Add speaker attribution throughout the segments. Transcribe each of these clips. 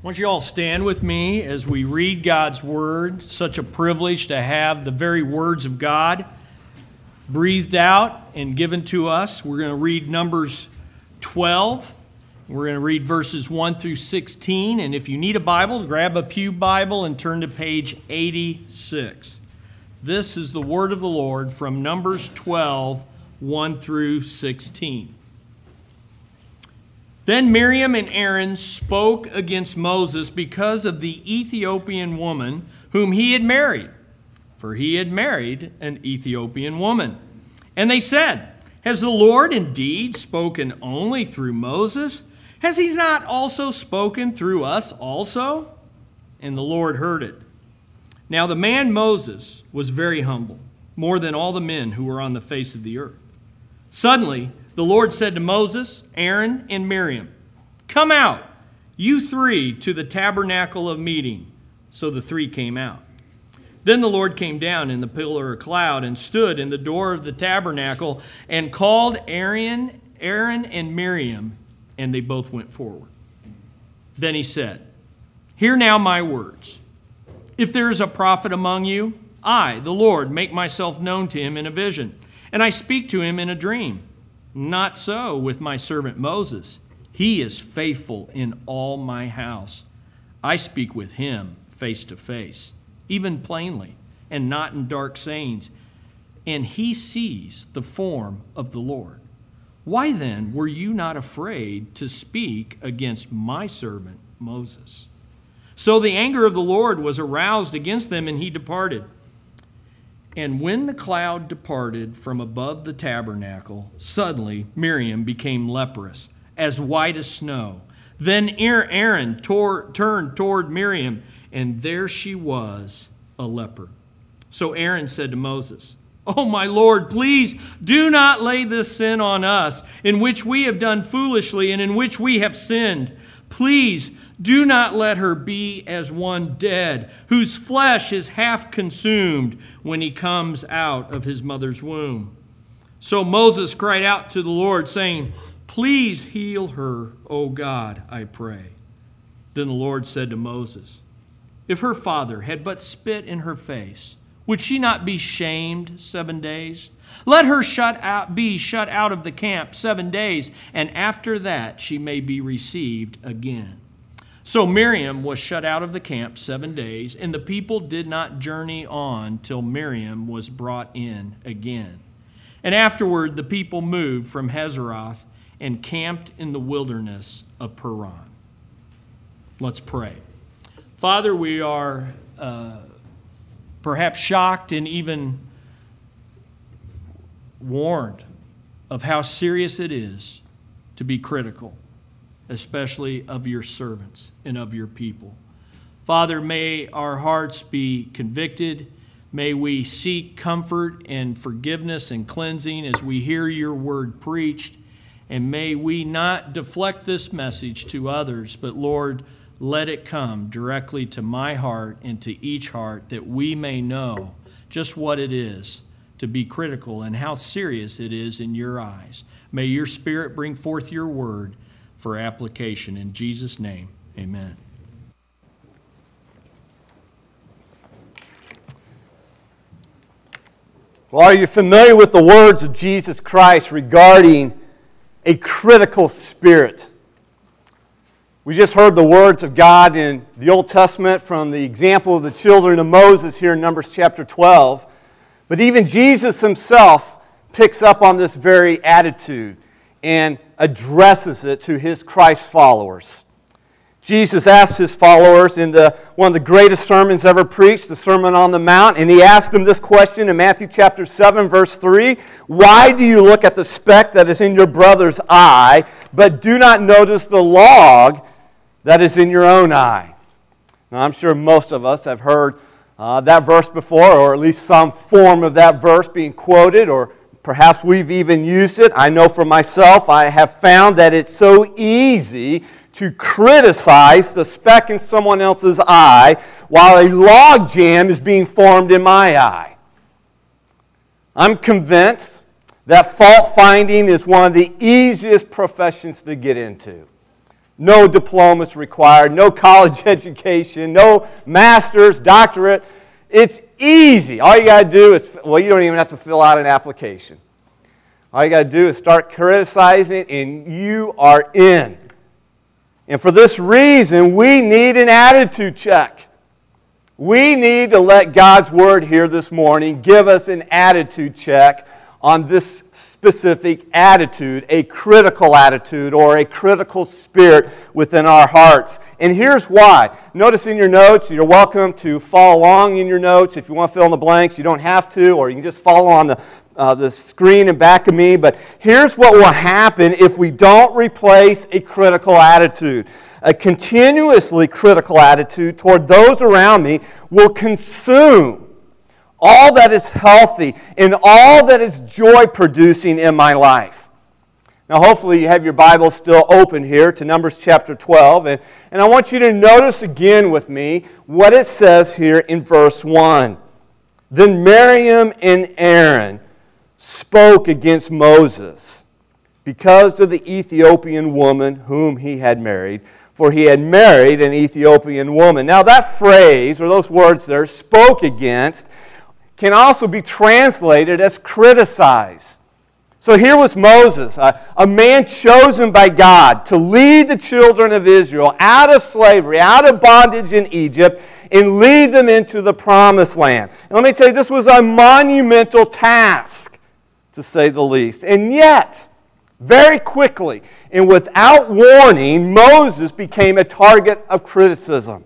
Speaker 1: Why don't you all stand with me as we read God's Word? Such a privilege to have the very words of God breathed out and given to us. We're going to read Numbers 12. We're going to read verses 1 through 16. And if you need a Bible, grab a Pew Bible and turn to page 86. This is the Word of the Lord from Numbers 12, 1 through 16. Then Miriam and Aaron spoke against Moses because of the Ethiopian woman whom he had married, for he had married an Ethiopian woman. And they said, Has the Lord indeed spoken only through Moses? Has he not also spoken through us also? And the Lord heard it. Now the man Moses was very humble, more than all the men who were on the face of the earth. Suddenly, the Lord said to Moses, Aaron, and Miriam, Come out, you three, to the tabernacle of meeting. So the three came out. Then the Lord came down in the pillar of cloud and stood in the door of the tabernacle and called Aaron, Aaron and Miriam, and they both went forward. Then he said, Hear now my words. If there is a prophet among you, I, the Lord, make myself known to him in a vision, and I speak to him in a dream. Not so with my servant Moses. He is faithful in all my house. I speak with him face to face, even plainly, and not in dark sayings. And he sees the form of the Lord. Why then were you not afraid to speak against my servant Moses? So the anger of the Lord was aroused against them, and he departed. And when the cloud departed from above the tabernacle, suddenly Miriam became leprous, as white as snow. Then er-, Aaron tore, turned toward Miriam, and there she was, a leper. So Aaron said to Moses, Oh, my Lord, please do not lay this sin on us, in which we have done foolishly and in which we have sinned. Please do not let her be as one dead, whose flesh is half consumed when he comes out of his mother's womb. So Moses cried out to the Lord, saying, Please heal her, O God, I pray. Then the Lord said to Moses, If her father had but spit in her face, would she not be shamed seven days? Let her shut out, be shut out of the camp seven days, and after that she may be received again. So Miriam was shut out of the camp seven days, and the people did not journey on till Miriam was brought in again. And afterward the people moved from Hazeroth and camped in the wilderness of Paran. Let's pray. Father, we are uh, perhaps shocked and even warned of how serious it is to be critical especially of your servants and of your people. Father, may our hearts be convicted. May we seek comfort and forgiveness and cleansing as we hear your word preached. And may we not deflect this message to others, but Lord, let it come directly to my heart and to each heart that we may know just what it is to be critical and how serious it is in your eyes. May your spirit bring forth your word for application. In Jesus' name, amen.
Speaker 2: Well, are you familiar with the words of Jesus Christ regarding a critical spirit? We just heard the words of God in the Old Testament from the example of the children of Moses here in Numbers chapter 12. But even Jesus himself picks up on this very attitude and addresses it to his Christ followers. Jesus asked his followers in the, one of the greatest sermons ever preached, the Sermon on the Mount, and he asked them this question in Matthew chapter 7, verse 3 Why do you look at the speck that is in your brother's eye, but do not notice the log that is in your own eye? Now, I'm sure most of us have heard uh, that verse before, or at least some form of that verse being quoted or Perhaps we've even used it. I know for myself, I have found that it's so easy to criticize the speck in someone else's eye while a log jam is being formed in my eye. I'm convinced that fault finding is one of the easiest professions to get into. no diplomas required, no college education, no master's, doctorate. It's easy. All you got to do is, well, you don't even have to fill out an application. All you got to do is start criticizing, and you are in. And for this reason, we need an attitude check. We need to let God's word here this morning give us an attitude check on this specific attitude, a critical attitude or a critical spirit within our hearts. And here's why. Notice in your notes, you're welcome to follow along in your notes. If you want to fill in the blanks, you don't have to, or you can just follow on the, uh, the screen in back of me. But here's what will happen if we don't replace a critical attitude. A continuously critical attitude toward those around me will consume all that is healthy, and all that is joy producing in my life. Now, hopefully, you have your Bible still open here to Numbers chapter 12. And, and I want you to notice again with me what it says here in verse 1. Then Miriam and Aaron spoke against Moses because of the Ethiopian woman whom he had married, for he had married an Ethiopian woman. Now, that phrase, or those words there, spoke against, can also be translated as criticize. So here was Moses, a, a, man chosen by God to lead the children of Israel out of slavery, out of bondage in Egypt, and lead them into the promised land. And let me tell you, this was a monumental task, to say the least. And yet, very quickly and without warning, Moses became a target of criticism.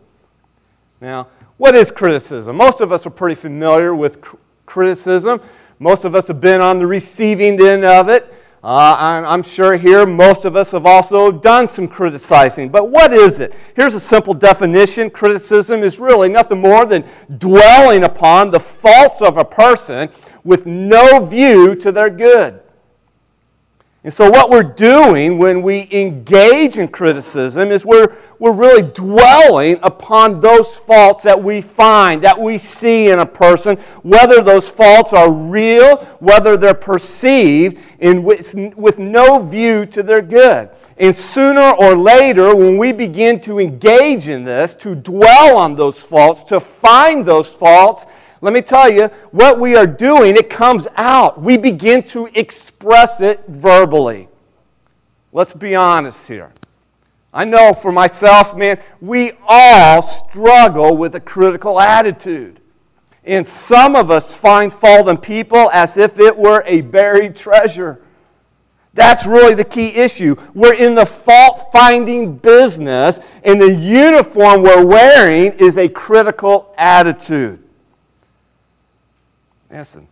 Speaker 2: Now, what is criticism? Most of us are pretty familiar with cr- criticism. Most of us have been on the receiving end of it. Uh, I'm, I'm, sure here most of us have also done some criticizing. But what is it? Here's a simple definition criticism is really nothing more than dwelling upon the faults of a person with no view to their good. And so, what we're doing when we engage in criticism is we're, we're really dwelling upon those faults that we find, that we see in a person, whether those faults are real, whether they're perceived, in with, with no view to their good. And sooner or later, when we begin to engage in this, to dwell on those faults, to find those faults, let me tell you, what we are doing, it comes out. We begin to express it verbally. Let's be honest here. I know for myself, man, we all struggle with a critical attitude. And some of us find fault in people as if it were a buried treasure. That's really the key issue. We're in the fault finding business, and the uniform we're wearing is a critical attitude. Listen,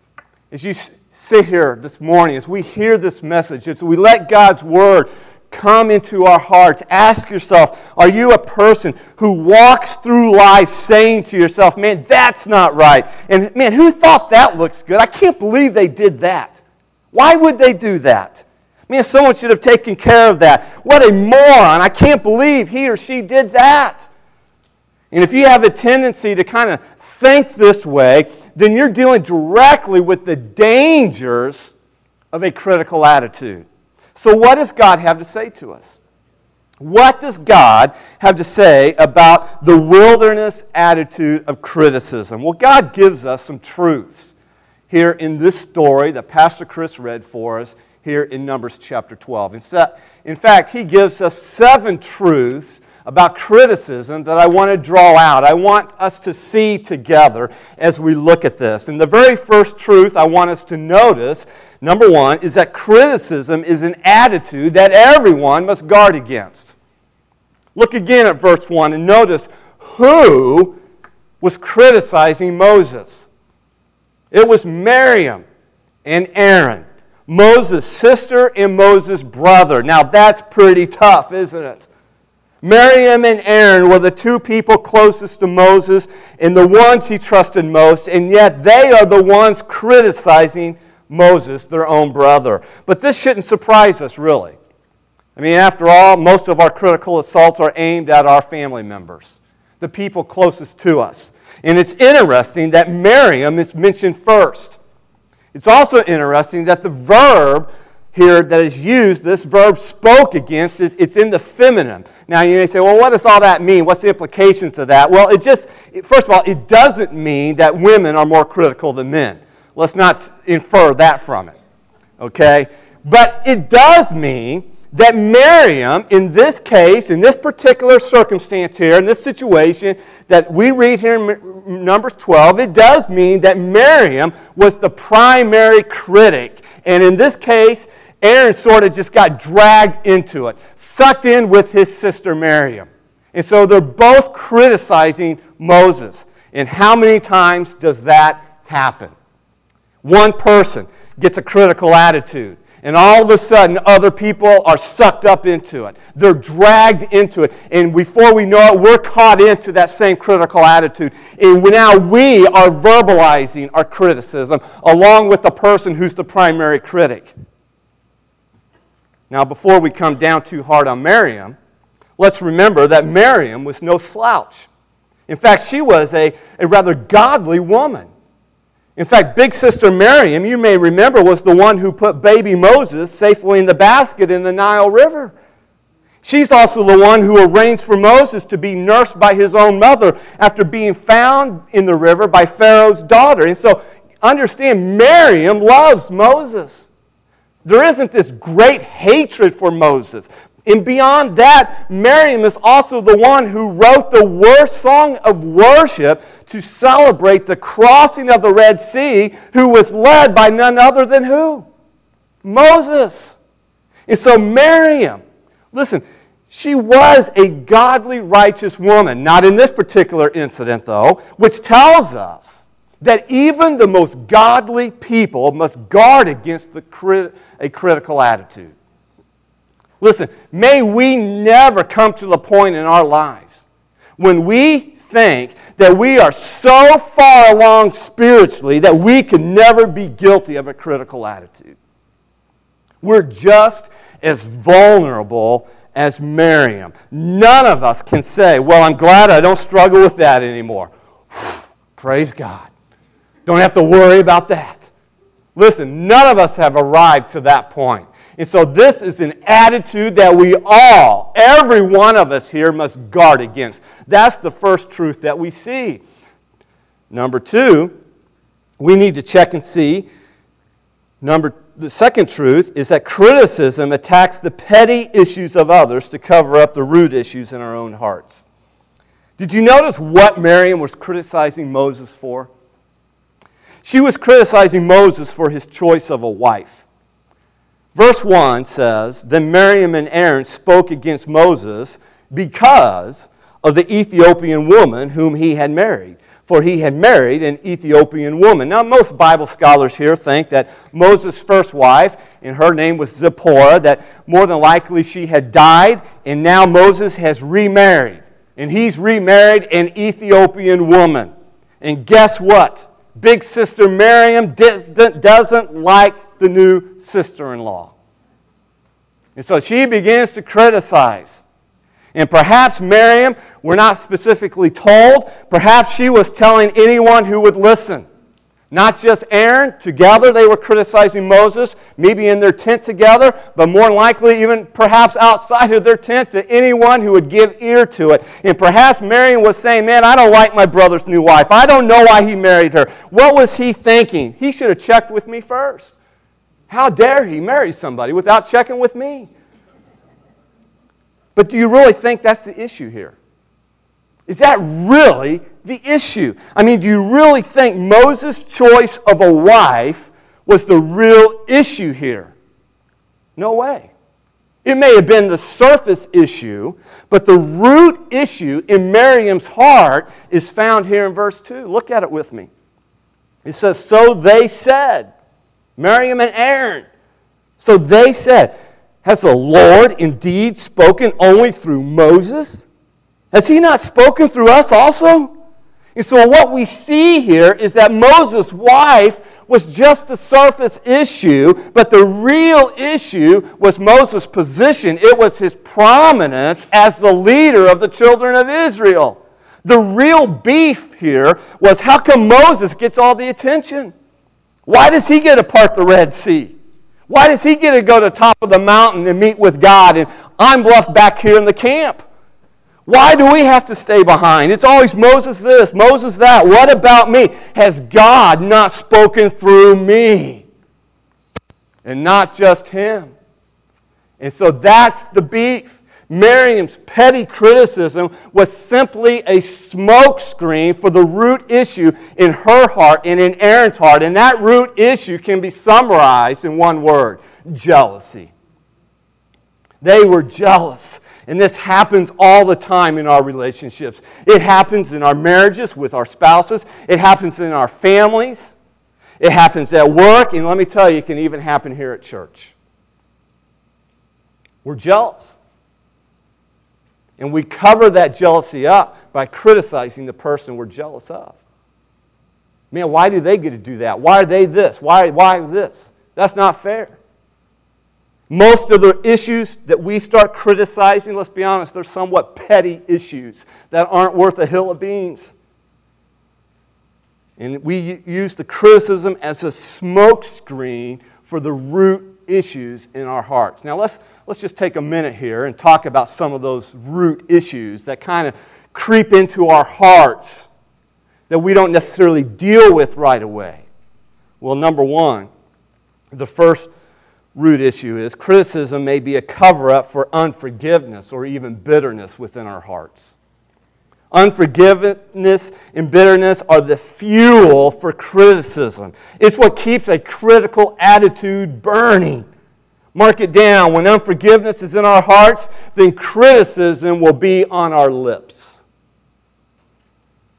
Speaker 2: as you sit here this morning, as we hear this message, as we let God's word come into our hearts, ask yourself are you a person who walks through life saying to yourself, man, that's not right? And man, who thought that looks good? I can't believe they did that. Why would they do that? Man, someone should have taken care of that. What a moron. I can't believe he or she did that. And if you have a tendency to kind of think this way, then you're dealing directly with the dangers of a critical attitude. So, what does God have to say to us? What does God have to say about the wilderness attitude of criticism? Well, God gives us some truths here in this story that Pastor Chris read for us here in Numbers chapter 12. In fact, he gives us seven truths about criticism that I want to draw out. I want us to see together as we look at this. And the very first truth I want us to notice, number one, is that criticism is an attitude that everyone must guard against. Look again at verse 1 and notice who was criticizing Moses. It was Miriam and Aaron, Moses' sister and Moses' brother. Now that's pretty tough, isn't it? Miriam and Aaron were the two people closest to Moses and the ones he trusted most, and yet they are the ones criticizing Moses, their own brother. But this shouldn't surprise us, really. I mean, after all, most of our critical assaults are aimed at our family members, the people closest to us. And it's interesting that Miriam is mentioned first. It's also interesting that the verb here that is used, this verb spoke against, is it's in the feminine. Now you may say, well, what does all that mean? What's the implications of that? Well, it just, first of all, it doesn't mean that women are more critical than men. Let's not infer that from it. Okay? But it does mean that Miriam, in this case, in this particular circumstance here, in this situation that we read here in Numbers 12, it does mean that Miriam was the primary critic. And in this case, Aaron sort of just got dragged into it, sucked in with his sister Miriam. And so they're both criticizing Moses. And how many times does that happen? One person gets a critical attitude. And all of a sudden, other people are sucked up into it. They're dragged into it. And before we know it, we're caught into that same critical attitude. And now we are verbalizing our criticism along with the person who's the primary critic. Now, before we come down too hard on Miriam, let's remember that Miriam was no slouch. In fact, she was a, a rather godly woman. In fact, big sister Miriam, you may remember, was the one who put baby Moses safely in the basket in the Nile River. She's also the one who arranged for Moses to be nursed by his own mother after being found in the river by Pharaoh's daughter. And so, understand, Miriam loves Moses. There isn't this great hatred for Moses. And beyond that, Miriam is also the one who wrote the worst song of worship to celebrate the crossing of the Red Sea, who was led by none other than who? Moses. And so, Miriam, listen, she was a godly, righteous woman. Not in this particular incident, though, which tells us that even the most godly people must guard against crit- a critical attitude. Listen, may we never come to the point in our lives when we think that we are so far along spiritually that we can never be guilty of a critical attitude. We're just as vulnerable as Miriam. None of us can say, Well, I'm glad I don't struggle with that anymore. Praise God. Don't have to worry about that. Listen, none of us have arrived to that point. And so, this is an attitude that we all, every one of us here, must guard against. That's the first truth that we see. Number two, we need to check and see. Number, the second truth is that criticism attacks the petty issues of others to cover up the root issues in our own hearts. Did you notice what Miriam was criticizing Moses for? She was criticizing Moses for his choice of a wife. Verse 1 says Then Miriam and Aaron spoke against Moses because of the Ethiopian woman whom he had married. For he had married an Ethiopian woman. Now, most Bible scholars here think that Moses' first wife, and her name was Zipporah, that more than likely she had died, and now Moses has remarried. And he's remarried an Ethiopian woman. And guess what? Big sister Miriam doesn't like the new sister in law. And so she begins to criticize. And perhaps Miriam, we're not specifically told, perhaps she was telling anyone who would listen. Not just Aaron, together they were criticizing Moses, maybe in their tent together, but more likely even perhaps outside of their tent to anyone who would give ear to it. And perhaps Marion was saying, Man, I don't like my brother's new wife. I don't know why he married her. What was he thinking? He should have checked with me first. How dare he marry somebody without checking with me? But do you really think that's the issue here? Is that really the issue? I mean, do you really think Moses' choice of a wife was the real issue here? No way. It may have been the surface issue, but the root issue in Miriam's heart is found here in verse 2. Look at it with me. It says, So they said, Miriam and Aaron. So they said, Has the Lord indeed spoken only through Moses? Has he not spoken through us also? And so, what we see here is that Moses' wife was just a surface issue, but the real issue was Moses' position. It was his prominence as the leader of the children of Israel. The real beef here was how come Moses gets all the attention? Why does he get to part the Red Sea? Why does he get to go to the top of the mountain and meet with God and I'm left back here in the camp? Why do we have to stay behind? It's always Moses this, Moses that. What about me? Has God not spoken through me? And not just him. And so that's the beef. Miriam's petty criticism was simply a smokescreen for the root issue in her heart and in Aaron's heart. And that root issue can be summarized in one word jealousy. They were jealous. And this happens all the time in our relationships. It happens in our marriages with our spouses, it happens in our families, it happens at work, and let me tell you, it can even happen here at church. We're jealous. And we cover that jealousy up by criticizing the person we're jealous of. Man, why do they get to do that? Why are they this? Why, why this? That's not fair. Most of the issues that we start criticizing, let's be honest, they're somewhat petty issues that aren't worth a hill of beans. And we use the criticism as a smokescreen for the root issues in our hearts. Now, let's, let's just take a minute here and talk about some of those root issues that kind of creep into our hearts that we don't necessarily deal with right away. Well, number one, the first root issue is criticism may be a cover up for unforgiveness or even bitterness within our hearts. Unforgiveness and bitterness are the fuel for criticism. It's what keeps a critical attitude burning. Mark it down. When unforgiveness is in our hearts, then criticism will be on our lips.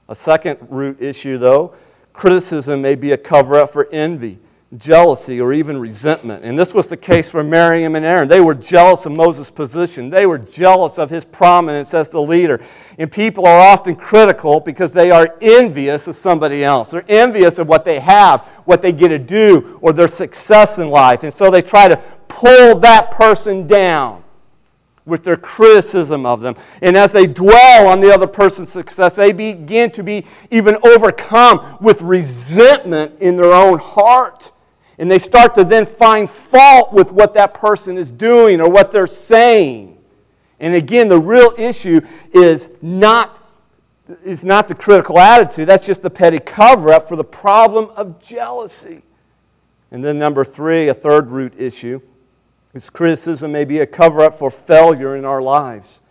Speaker 2: A second root issue, though, criticism may be a cover up for envy jealousy or even resentment. And this was the case for Miriam and Aaron. They were jealous of Moses' position, they were jealous of his prominence as the leader. And people are often critical because they are envious of somebody else. They're envious of what they have, what they get to do, or their success in life. And so they try to pull that person down with their criticism of them. And as they dwell on the other person's success, they begin to be even overcome with resentment in their own heart and they start to then find fault with what that person is doing or what they're saying. And again, the real issue is not, is not the critical attitude, that's just the petty cover up for the problem of jealousy. And then, number three, a third root issue is criticism may be a cover up for failure in our lives.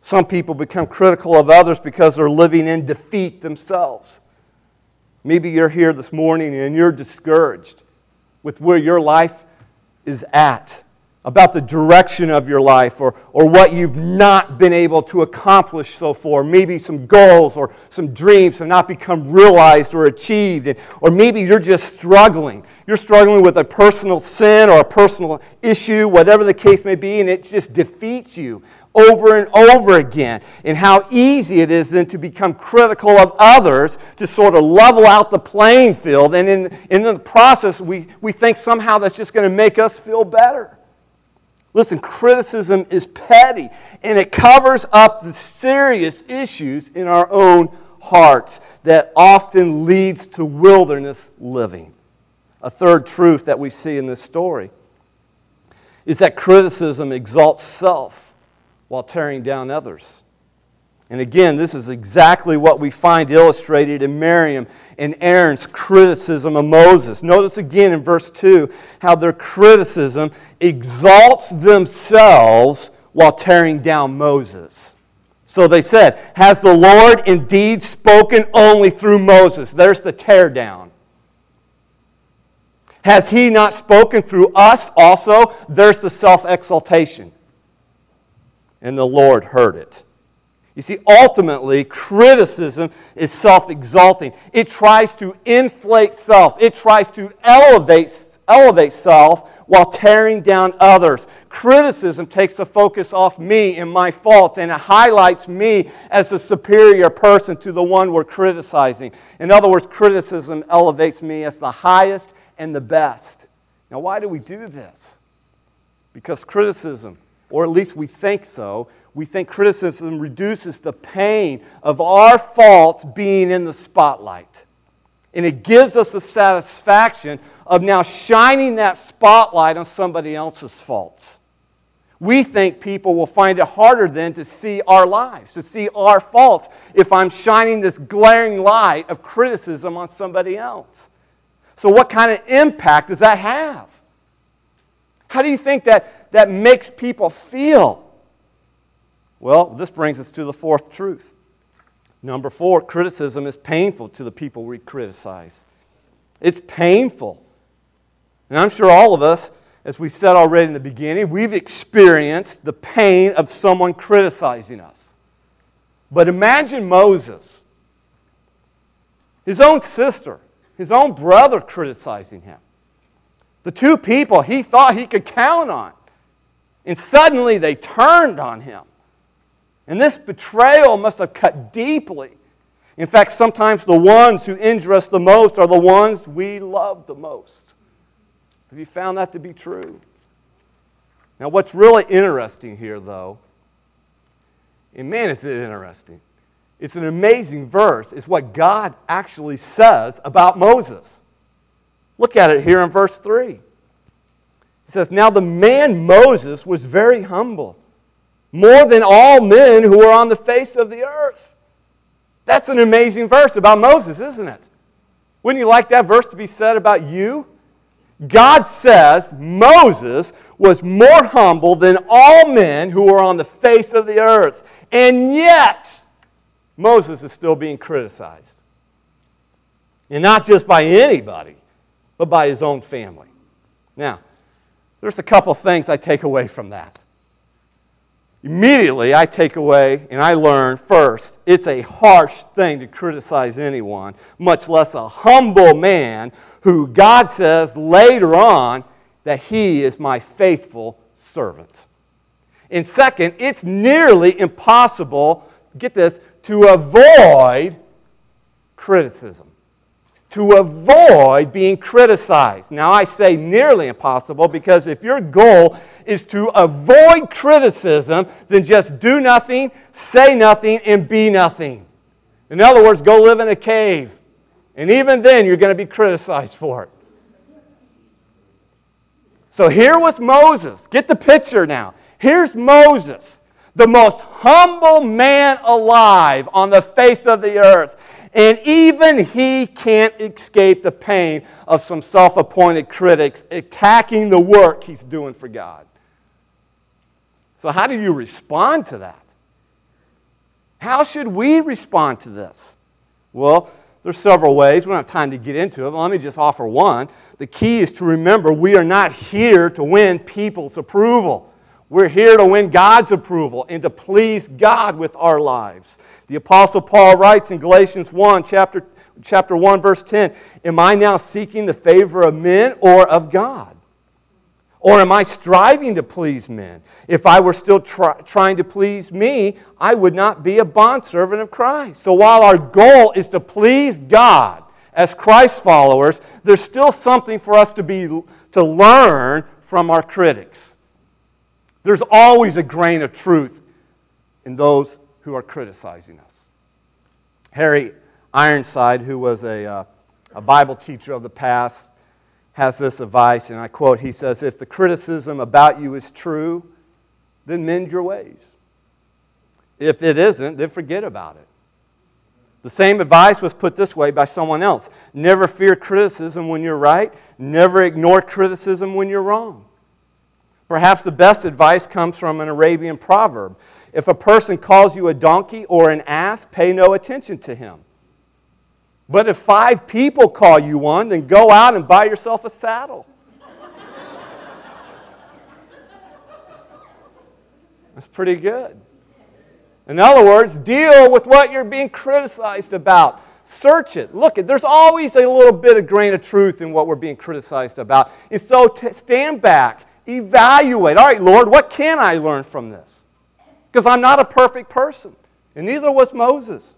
Speaker 2: Some people become critical of others because they're living in defeat themselves. Maybe you're here this morning and you're discouraged with where your life is at, about the direction of your life, or, or what you've not been able to accomplish so far. Maybe some goals or some dreams have not become realized or achieved. Or maybe you're just struggling. You're struggling with a personal sin or a personal issue, whatever the case may be, and it just defeats you over and over again, and how easy it is then to become critical of others to sort of level out the playing field. And in, in the process, we, we think somehow that's just going to make us feel better. Listen, criticism is petty, and it covers up the serious issues in our own hearts that often leads to wilderness living. A third truth that we see in this story is that criticism exalts self while tearing down others. And again, this is exactly what we find illustrated in Miriam and Aaron's criticism of Moses. Notice again in verse 2 how their criticism exalts themselves while tearing down Moses. So they said, Has the Lord indeed spoken only through Moses? There's the tear down. Has he not spoken through us also? There's the self exaltation and the Lord heard it. You see, ultimately, criticism is self exalting. It tries to inflate self, it tries to elevate, elevate self while tearing down others. Criticism takes the focus off me and my faults, and it highlights me as the superior person to the one we're criticizing. In other words, criticism elevates me as the highest and the best. Now, why do we do this? Because criticism or at least we think so. We think criticism reduces the pain of our faults being in the spotlight. And it gives us the satisfaction of now shining that spotlight on somebody else's faults. We think people will find it harder then to see our lives, to see our faults, if I'm shining this glaring light of criticism on somebody else. So, what kind of impact does that have? How do you think that, that makes people feel? Well, this brings us to the fourth truth. Number four, criticism is painful to the people we criticize. It's painful. And I'm sure all of us, as we said already in the beginning, we've experienced the pain of someone criticizing us. But imagine Moses, his own sister, his own brother criticizing him. The two people he thought he could count on. And suddenly they turned on him. And this betrayal must have cut deeply. In fact, sometimes the ones who injure us the most are the ones we love the most. Have you found that to be true? Now, what's really interesting here, though, and man, is it interesting. It's an amazing verse. It's what God actually says about Moses. Look at it here in verse 3. He says, Now the man Moses was very humble more than all men who are on the face of the earth. That's an amazing verse about Moses, isn't it? Wouldn't you like that verse to be said about you? God says Moses was more humble than all men who are on the face of the earth. And yet, Moses is still being criticized. And not just by anybody, but by his own family. Now, there's a couple things I take away from that immediately I take away and I learn first it's a harsh thing to criticize anyone, much less a humble man who God says later on that he is my faithful servant. And second, it's nearly impossible, get this, to avoid criticism to avoid being criticized. Now, I say nearly impossible because if your goal is to avoid criticism, then just do nothing, say nothing, and be nothing. In other words, go live in a cave. And even then, you're going to be criticized for it. So here was Moses. Get the picture now. Here's Moses, the most humble man alive on the face of the earth. And even he can't escape the pain of some self appointed critics attacking the work he's doing for God. So, how do you respond to that? How should we respond to this? Well, there's several ways. We don't have time to get into it, but let me just offer one. The key is to remember we are not here to win people's approval. We're here to win God's approval and to please God with our lives. The Apostle Paul writes in Galatians 1, chapter, chapter 1, verse 10 Am I now seeking the favor of men or of God? Or am I striving to please men? If I were still try, trying to please me, I would not be a bondservant of Christ. So while our goal is to please God as Christ followers, there's still something for us to, be, to learn from our critics. There's always a grain of truth in those who are criticizing us. Harry Ironside, who was a, uh, a Bible teacher of the past, has this advice, and I quote He says, If the criticism about you is true, then mend your ways. If it isn't, then forget about it. The same advice was put this way by someone else Never fear criticism when you're right, never ignore criticism when you're wrong. Perhaps the best advice comes from an Arabian proverb if a person calls you a donkey or an ass, pay no attention to him. But if five people call you one, then go out and buy yourself a saddle. That's pretty good. In other words, deal with what you're being criticized about. Search it. Look, it. there's always a little bit of grain of truth in what we're being criticized about. And so t- stand back, evaluate. All right, Lord, what can I learn from this? Because I'm not a perfect person, and neither was Moses.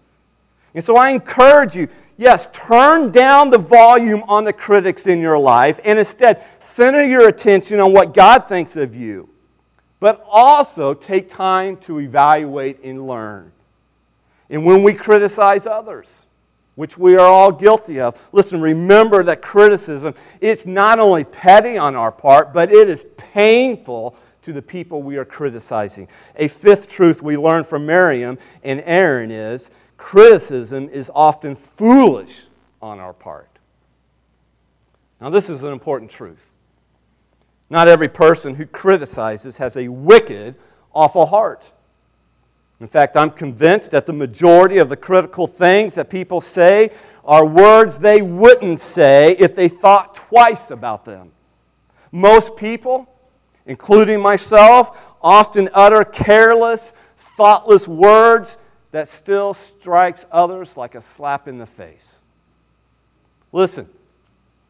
Speaker 2: And so I encourage you yes, turn down the volume on the critics in your life and instead center your attention on what God thinks of you. But also take time to evaluate and learn. And when we criticize others, which we are all guilty of. Listen, remember that criticism, it's not only petty on our part, but it is painful to the people we are criticizing. A fifth truth we learn from Miriam and Aaron is criticism is often foolish on our part. Now, this is an important truth. Not every person who criticizes has a wicked, awful heart. In fact, I'm convinced that the majority of the critical things that people say are words they wouldn't say if they thought twice about them. Most people, including myself, often utter careless, thoughtless words that still strikes others like a slap in the face. Listen,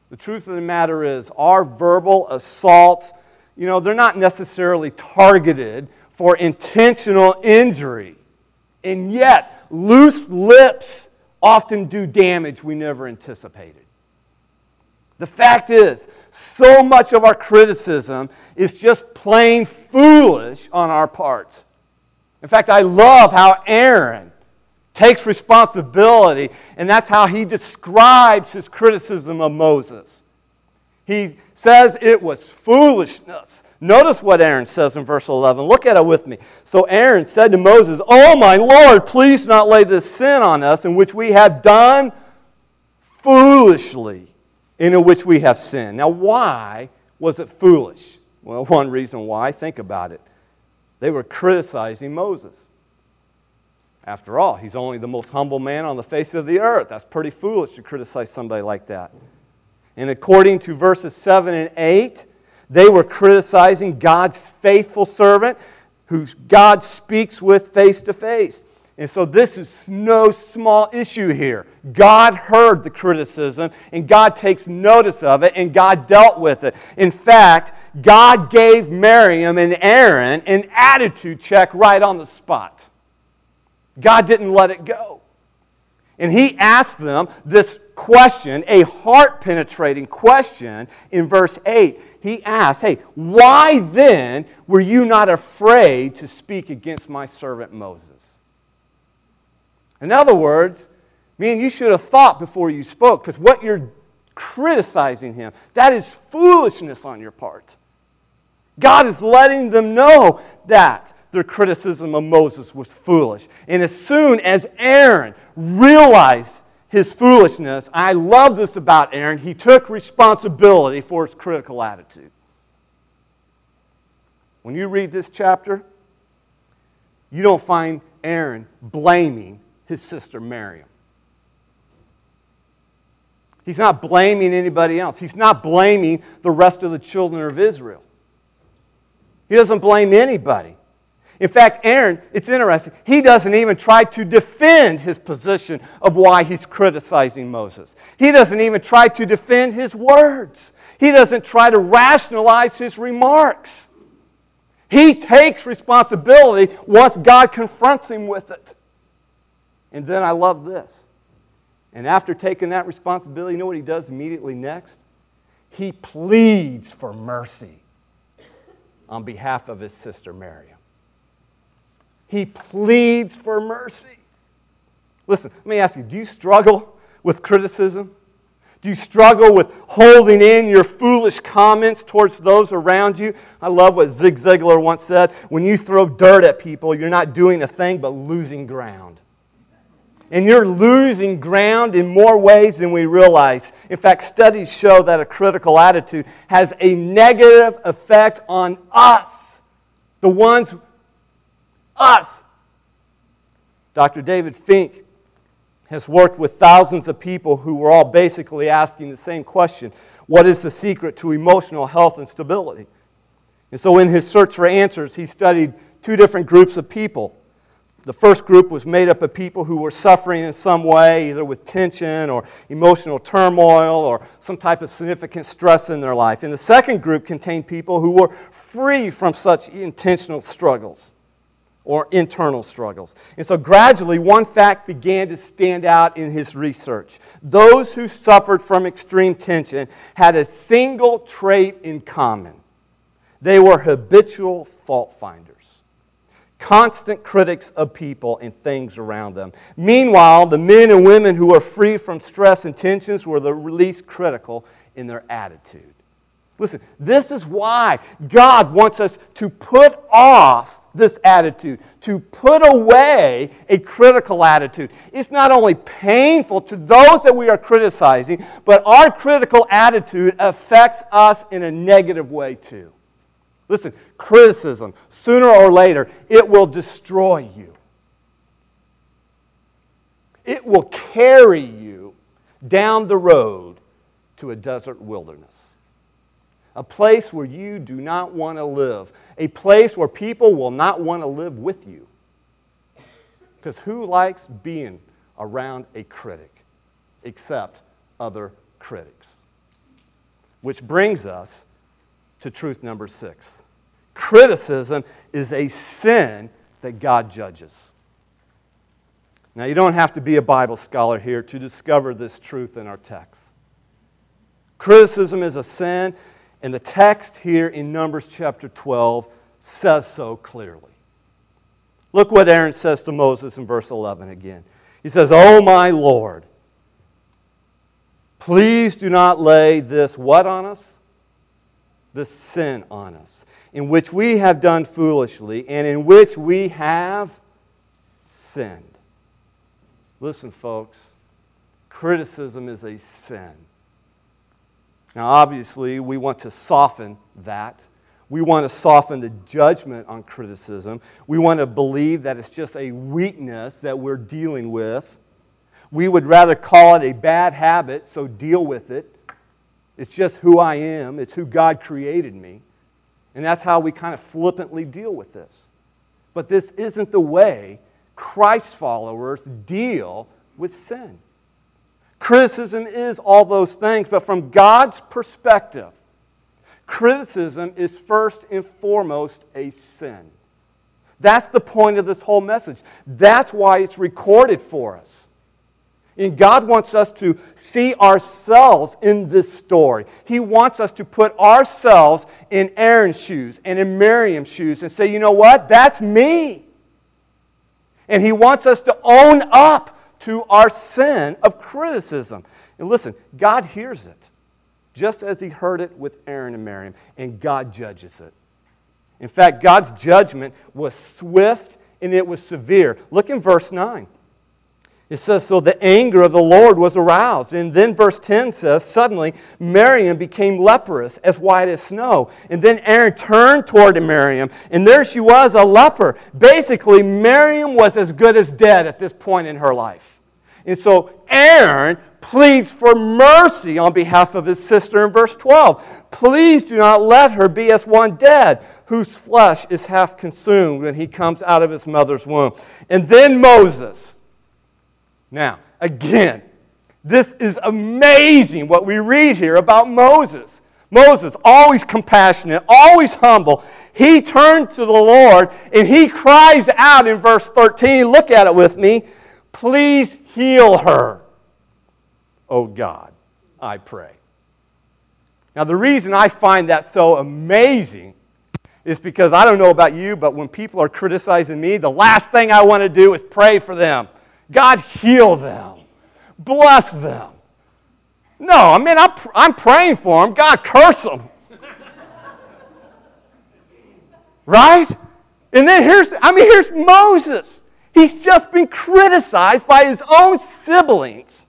Speaker 2: the truth of the matter is our verbal assaults, you know, they're not necessarily targeted for intentional injury. And yet, loose lips often do damage we never anticipated. The fact is, so much of our criticism is just plain foolish on our part. In fact, I love how Aaron takes responsibility, and that's how he describes his criticism of Moses. He says it was foolishness. Notice what Aaron says in verse 11. Look at it with me. So Aaron said to Moses, Oh, my Lord, please not lay this sin on us in which we have done foolishly, in which we have sinned. Now, why was it foolish? Well, one reason why, think about it. They were criticizing Moses. After all, he's only the most humble man on the face of the earth. That's pretty foolish to criticize somebody like that. And according to verses 7 and 8, they were criticizing God's faithful servant who God speaks with face to face. And so this is no small issue here. God heard the criticism and God takes notice of it and God dealt with it. In fact, God gave Miriam and Aaron an attitude check right on the spot. God didn't let it go. And he asked them this question, a heart penetrating question in verse 8. He asked, Hey, why then were you not afraid to speak against my servant Moses? In other words, man, you should have thought before you spoke, because what you're criticizing him, that is foolishness on your part. God is letting them know that their criticism of Moses was foolish. And as soon as Aaron realized his foolishness. I love this about Aaron. He took responsibility for his critical attitude. When you read this chapter, you don't find Aaron blaming his sister Miriam. He's not blaming anybody else. He's not blaming the rest of the children of Israel. He doesn't blame anybody. In fact, Aaron, it's interesting, he doesn't even try to defend his position of why he's criticizing Moses. He doesn't even try to defend his words. He doesn't try to rationalize his remarks. He takes responsibility once God confronts him with it. And then I love this. And after taking that responsibility, you know what he does immediately next? He pleads for mercy on behalf of his sister Miriam. He pleads for mercy. Listen, let me ask you do you struggle with criticism? Do you struggle with holding in your foolish comments towards those around you? I love what Zig Ziglar once said when you throw dirt at people, you're not doing a thing but losing ground. And you're losing ground in more ways than we realize. In fact, studies show that a critical attitude has a negative effect on us, the ones us. Dr. David Fink has worked with thousands of people who were all basically asking the same question What is the secret to emotional health and stability? And so, in his search for answers, he studied two different groups of people. The first group was made up of people who were suffering in some way, either with tension or emotional turmoil or some type of significant stress in their life. And the second group contained people who were free from such intentional struggles or internal struggles. And so gradually, one fact began to stand out in his research. Those who suffered from extreme tension had a single trait in common they were habitual fault finders. Constant critics of people and things around them. Meanwhile, the men and women who are free from stress and tensions were the least critical in their attitude. Listen, this is why God wants us to put off this attitude, to put away a critical attitude. It's not only painful to those that we are criticizing, but our critical attitude affects us in a negative way too. Listen, criticism, sooner or later, it will destroy you. It will carry you down the road to a desert wilderness a place where you do not want to live, a place where people will not want to live with you. Because who likes being around a critic except other critics? Which brings us to truth number six criticism is a sin that God judges. Now, you don't have to be a Bible scholar here to discover this truth in our text. Criticism is a sin and the text here in Numbers chapter 12 says so clearly. Look what Aaron says to Moses in verse 11 again. He says, Oh, my Lord, please do not lay this what on us? This sin on us, in which we have done foolishly and in which we have sinned. Listen, folks, criticism is a sin. Now, obviously, we want to soften that. We want to soften the judgment on criticism. We want to believe that it's just a weakness that we're dealing with. We would rather call it a bad habit, so deal with it. It's just who I am, it's who God created me. And that's how we kind of flippantly deal with this. But this isn't the way Christ followers deal with sin. Criticism is all those things, but from God's perspective, criticism is first and foremost a sin. That's the point of this whole message. That's why it's recorded for us. And God wants us to see ourselves in this story. He wants us to put ourselves in Aaron's shoes and in Miriam's shoes and say, you know what? That's me. And He wants us to own up to our sin of criticism. And listen, God hears it, just as He heard it with Aaron and Miriam, and God judges it. In fact, God's judgment was swift and it was severe. Look in verse 9. It says, So the anger of the Lord was aroused. And then verse 10 says, Suddenly Miriam became leprous, as white as snow. And then Aaron turned toward Miriam, and there she was, a leper. Basically, Miriam was as good as dead at this point in her life. And so Aaron pleads for mercy on behalf of his sister in verse 12. Please do not let her be as one dead, whose flesh is half consumed when he comes out of his mother's womb. And then Moses now, again, this is amazing what we read here about Moses. Moses, always compassionate, always humble. He turned to the Lord and he cries out in verse 13. Look at it with me. Please heal her, oh God, I pray. Now, the reason I find that so amazing is because I don't know about you, but when people are criticizing me, the last thing I want to do is pray for them. God, heal them, bless them. No, I mean, I'm, I'm praying for them. God, curse them. right? And then here's, I mean, here's Moses. He's just been criticized by his own siblings.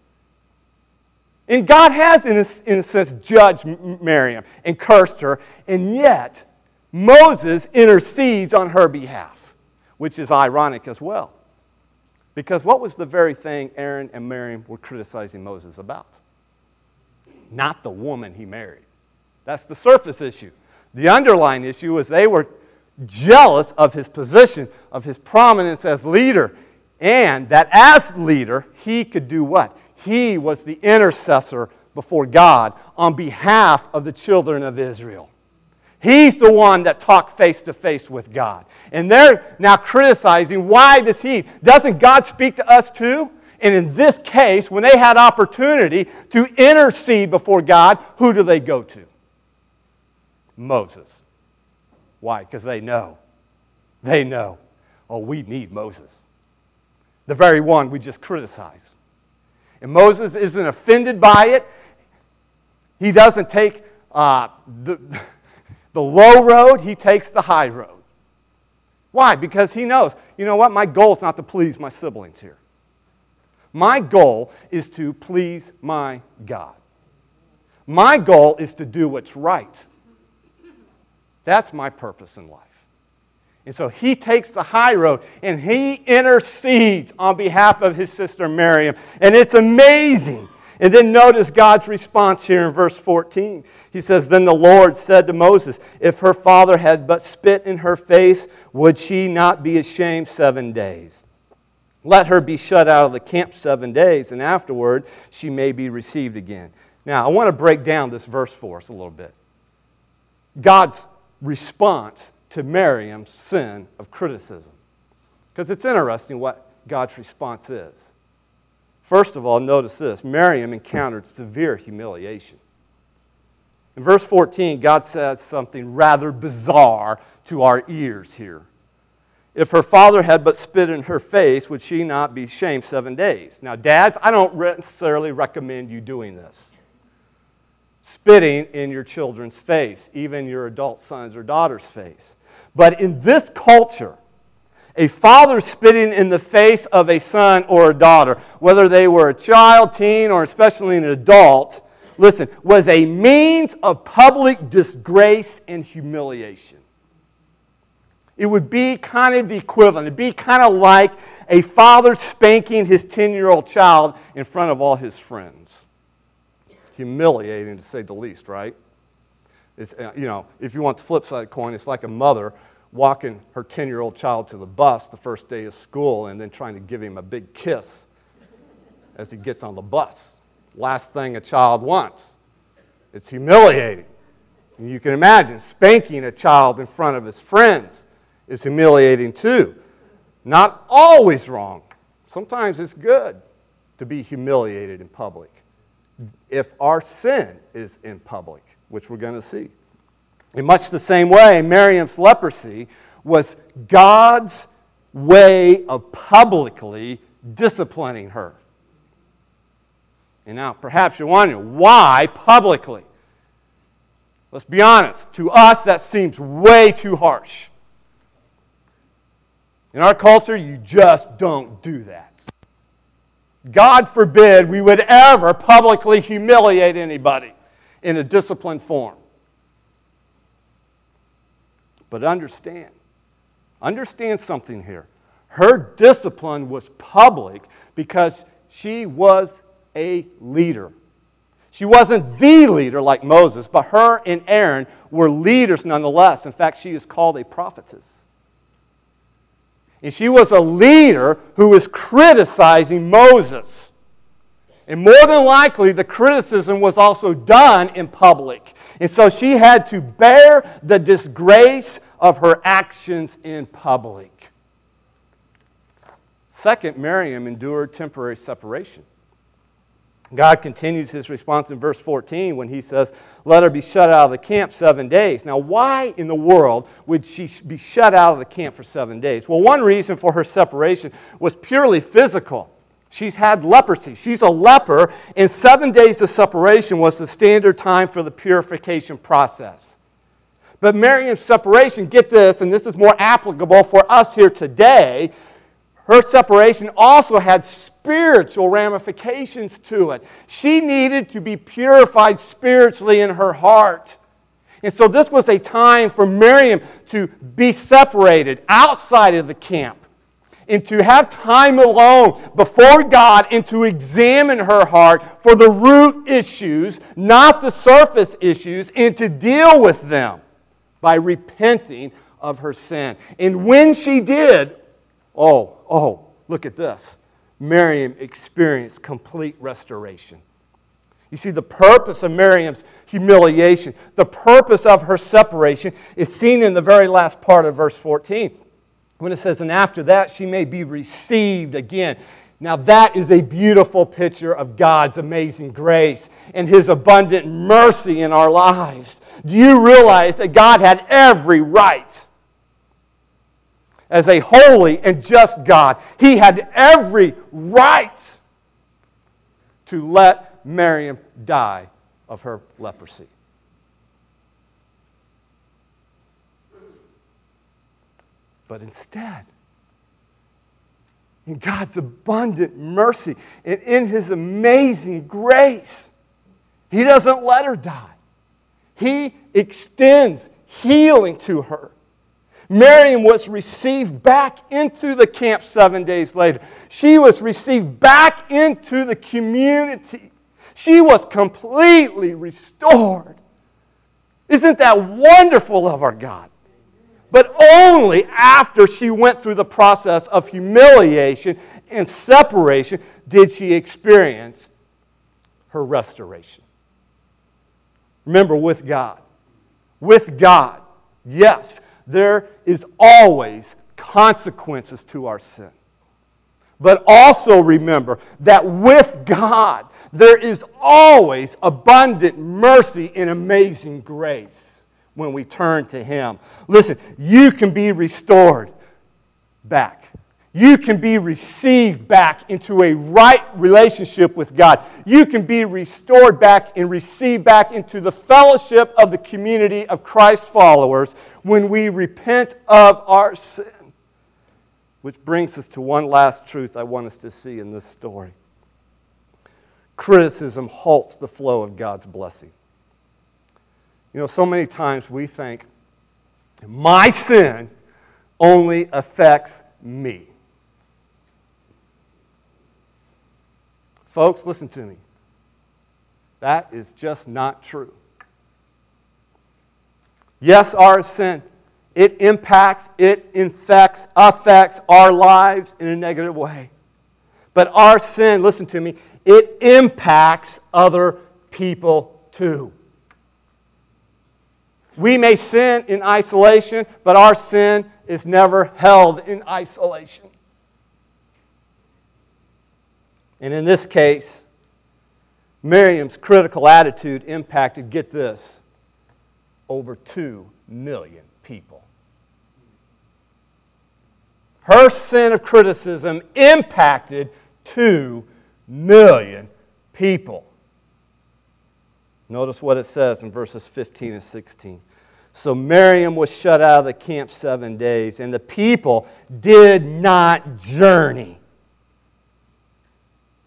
Speaker 2: And God has, in a, in a sense, judged Miriam and cursed her, and yet Moses intercedes on her behalf, which is ironic as well. Because what was the very thing Aaron and Miriam were criticizing Moses about? Not the woman he married. That's the surface issue. The underlying issue was they were jealous of his position, of his prominence as leader, and that as leader, he could do what? He was the intercessor before God on behalf of the children of Israel. He's the one that talked face to face with God. And they're now criticizing why does he? Doesn't God speak to us too? And in this case, when they had opportunity to intercede before God, who do they go to? Moses. Why? Because they know. They know. Oh, we need Moses, the very one we just criticized. And Moses isn't offended by it. He doesn't take uh, the, the low road, he takes the high road. Why? Because he knows, you know what? My goal is not to please my siblings here. My goal is to please my God. My goal is to do what's right. That's my purpose in life. And so he takes the high road and he intercedes on behalf of his sister Miriam. And it's amazing. And then notice God's response here in verse 14. He says, Then the Lord said to Moses, If her father had but spit in her face, would she not be ashamed seven days? Let her be shut out of the camp seven days, and afterward she may be received again. Now, I want to break down this verse for us a little bit. God's response to Miriam's sin of criticism. Because it's interesting what God's response is. First of all, notice this Miriam encountered severe humiliation. In verse 14, God says something rather bizarre to our ears here. If her father had but spit in her face, would she not be shamed seven days? Now, dads, I don't necessarily recommend you doing this. Spitting in your children's face, even your adult sons or daughters' face. But in this culture, a father spitting in the face of a son or a daughter, whether they were a child, teen, or especially an adult, listen, was a means of public disgrace and humiliation. It would be kind of the equivalent. It'd be kind of like a father spanking his 10 year old child in front of all his friends. Humiliating, to say the least, right? It's, uh, you know, if you want the flip side of the coin, it's like a mother walking her 10 year old child to the bus the first day of school and then trying to give him a big kiss as he gets on the bus. Last thing a child wants. It's humiliating. And you can imagine spanking a child in front of his friends is humiliating too. Not always wrong. Sometimes it's good to be humiliated in public if our sin is in public, which we're going to see. In much the same way, Miriam's leprosy was God's way of publicly disciplining her. And now, perhaps you're wondering, why publicly? Let's be honest. To us, that seems way too harsh. In our culture, you just don't do that. God forbid we would ever publicly humiliate anybody in a disciplined form. But understand, understand something here. Her discipline was public because she was a leader. She wasn't the leader like Moses, but her and Aaron were leaders nonetheless. In fact, she is called a prophetess. And she was a leader who was criticizing Moses. And more than likely, the criticism was also done in public. And so she had to bear the disgrace of her actions in public. Second, Miriam endured temporary separation. God continues his response in verse 14 when he says, Let her be shut out of the camp seven days. Now, why in the world would she be shut out of the camp for seven days? Well, one reason for her separation was purely physical. She's had leprosy. She's a leper, and seven days of separation was the standard time for the purification process. But Miriam's separation, get this, and this is more applicable for us here today, her separation also had spiritual ramifications to it. She needed to be purified spiritually in her heart. And so this was a time for Miriam to be separated outside of the camp and to have time alone before God and to examine her heart for the root issues, not the surface issues, and to deal with them by repenting of her sin. And when she did, oh, oh, look at this. Miriam experienced complete restoration. You see, the purpose of Miriam's humiliation, the purpose of her separation, is seen in the very last part of verse 14 when it says, And after that she may be received again. Now, that is a beautiful picture of God's amazing grace and His abundant mercy in our lives. Do you realize that God had every right, as a holy and just God, he had every right to let Miriam die of her leprosy. But instead, in God's abundant mercy and in His amazing grace, He doesn't let her die. He extends healing to her. Miriam was received back into the camp seven days later. She was received back into the community. She was completely restored. Isn't that wonderful of our God? But only after she went through the process of humiliation and separation did she experience her restoration. Remember, with God, with God, yes, there is always consequences to our sin. But also remember that with God, there is always abundant mercy and amazing grace when we turn to Him. Listen, you can be restored back. You can be received back into a right relationship with God. You can be restored back and received back into the fellowship of the community of Christ followers when we repent of our sin. Which brings us to one last truth I want us to see in this story criticism halts the flow of God's blessing. You know, so many times we think my sin only affects me. Folks, listen to me. That is just not true. Yes, our sin, it impacts, it infects, affects our lives in a negative way. But our sin, listen to me, it impacts other people too. We may sin in isolation, but our sin is never held in isolation. And in this case, Miriam's critical attitude impacted, get this, over 2 million people. Her sin of criticism impacted 2 million people. Notice what it says in verses 15 and 16. So Miriam was shut out of the camp seven days, and the people did not journey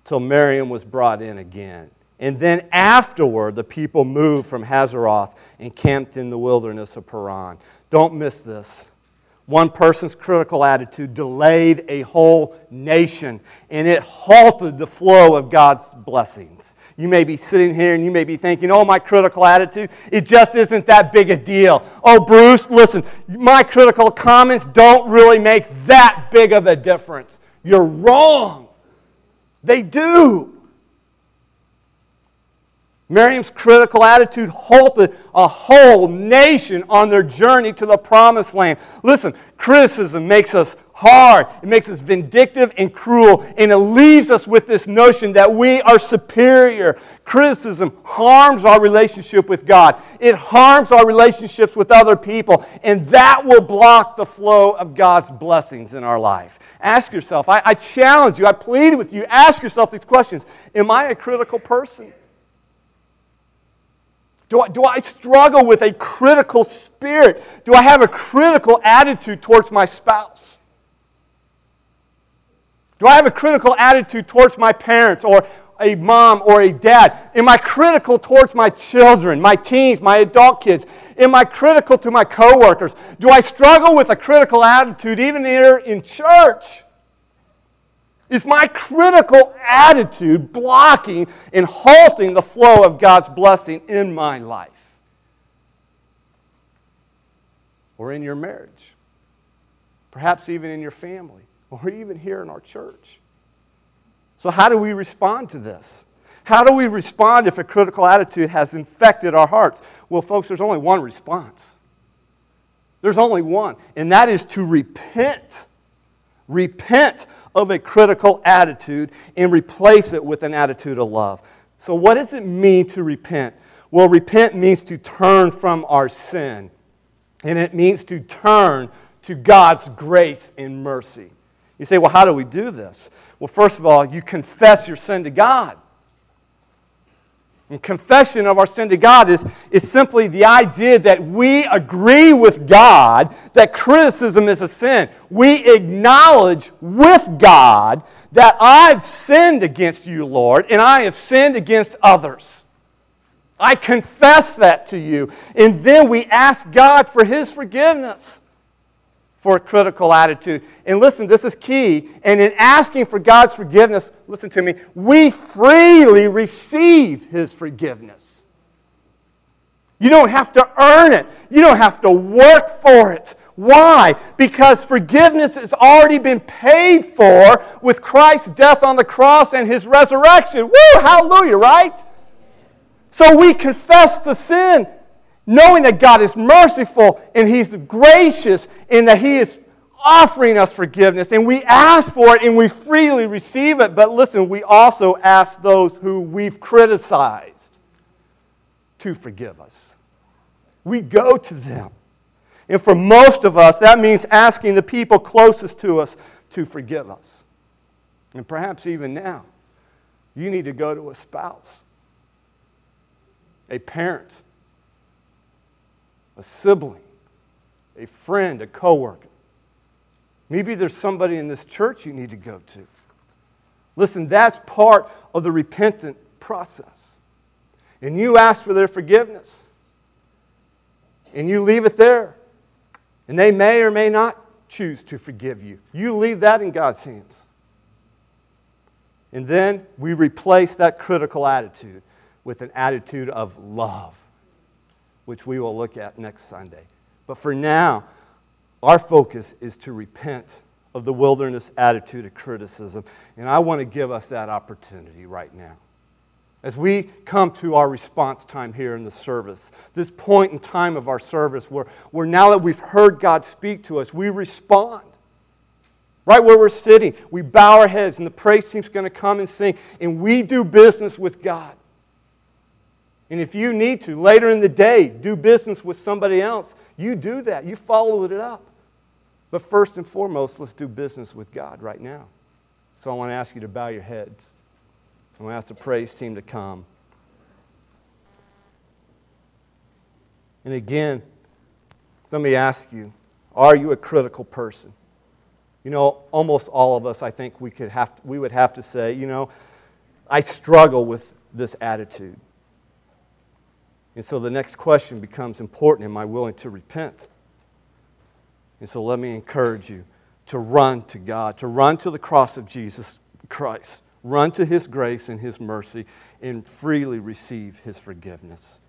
Speaker 2: till Miriam was brought in again. And then afterward, the people moved from Hazeroth and camped in the wilderness of Paran. Don't miss this. One person's critical attitude delayed a whole nation, and it halted the flow of God's blessings. You may be sitting here and you may be thinking, oh, my critical attitude, it just isn't that big a deal. Oh, Bruce, listen, my critical comments don't really make that big of a difference. You're wrong. They do. Miriam's critical attitude halted a whole nation on their journey to the promised land. Listen, criticism makes us hard, it makes us vindictive and cruel, and it leaves us with this notion that we are superior. Criticism harms our relationship with God, it harms our relationships with other people, and that will block the flow of God's blessings in our life. Ask yourself, I, I challenge you, I plead with you, ask yourself these questions Am I a critical person? Do I, do I struggle with a critical spirit? Do I have a critical attitude towards my spouse? Do I have a critical attitude towards my parents or a mom or a dad? Am I critical towards my children, my teens, my adult kids? Am I critical to my coworkers? Do I struggle with a critical attitude even here in church? Is my critical attitude blocking and halting the flow of God's blessing in my life? Or in your marriage? Perhaps even in your family, or even here in our church. So, how do we respond to this? How do we respond if a critical attitude has infected our hearts? Well, folks, there's only one response. There's only one, and that is to repent. Repent of a critical attitude and replace it with an attitude of love. So, what does it mean to repent? Well, repent means to turn from our sin, and it means to turn to God's grace and mercy. You say, well, how do we do this? Well, first of all, you confess your sin to God. And confession of our sin to God is, is simply the idea that we agree with God that criticism is a sin. We acknowledge with God that I've sinned against you, Lord, and I have sinned against others. I confess that to you. And then we ask God for His forgiveness for a critical attitude. And listen, this is key. And in asking for God's forgiveness, listen to me, we freely receive His forgiveness. You don't have to earn it, you don't have to work for it. Why? Because forgiveness has already been paid for with Christ's death on the cross and his resurrection. Woo! Hallelujah, right? So we confess the sin knowing that God is merciful and He's gracious and that He is offering us forgiveness. And we ask for it and we freely receive it. But listen, we also ask those who we've criticized to forgive us. We go to them. And for most of us, that means asking the people closest to us to forgive us. And perhaps even now, you need to go to a spouse, a parent, a sibling, a friend, a coworker. Maybe there's somebody in this church you need to go to. Listen, that's part of the repentant process. And you ask for their forgiveness. And you leave it there. And they may or may not choose to forgive you. You leave that in God's hands. And then we replace that critical attitude with an attitude of love which we will look at next Sunday. But for now, our focus is to repent of the wilderness attitude of criticism. And I want to give us that opportunity right now. As we come to our response time here in the service, this point in time of our service where, where now that we've heard God speak to us, we respond. Right where we're sitting, we bow our heads, and the praise team's going to come and sing, and we do business with God. And if you need to, later in the day, do business with somebody else, you do that. You follow it up. But first and foremost, let's do business with God right now. So I want to ask you to bow your heads. I want to ask the praise team to come. And again, let me ask you are you a critical person? You know, almost all of us, I think we, could have to, we would have to say, you know, I struggle with this attitude. And so the next question becomes important Am I willing to repent? And so let me encourage you to run to God, to run to the cross of Jesus Christ, run to His grace and His mercy, and freely receive His forgiveness.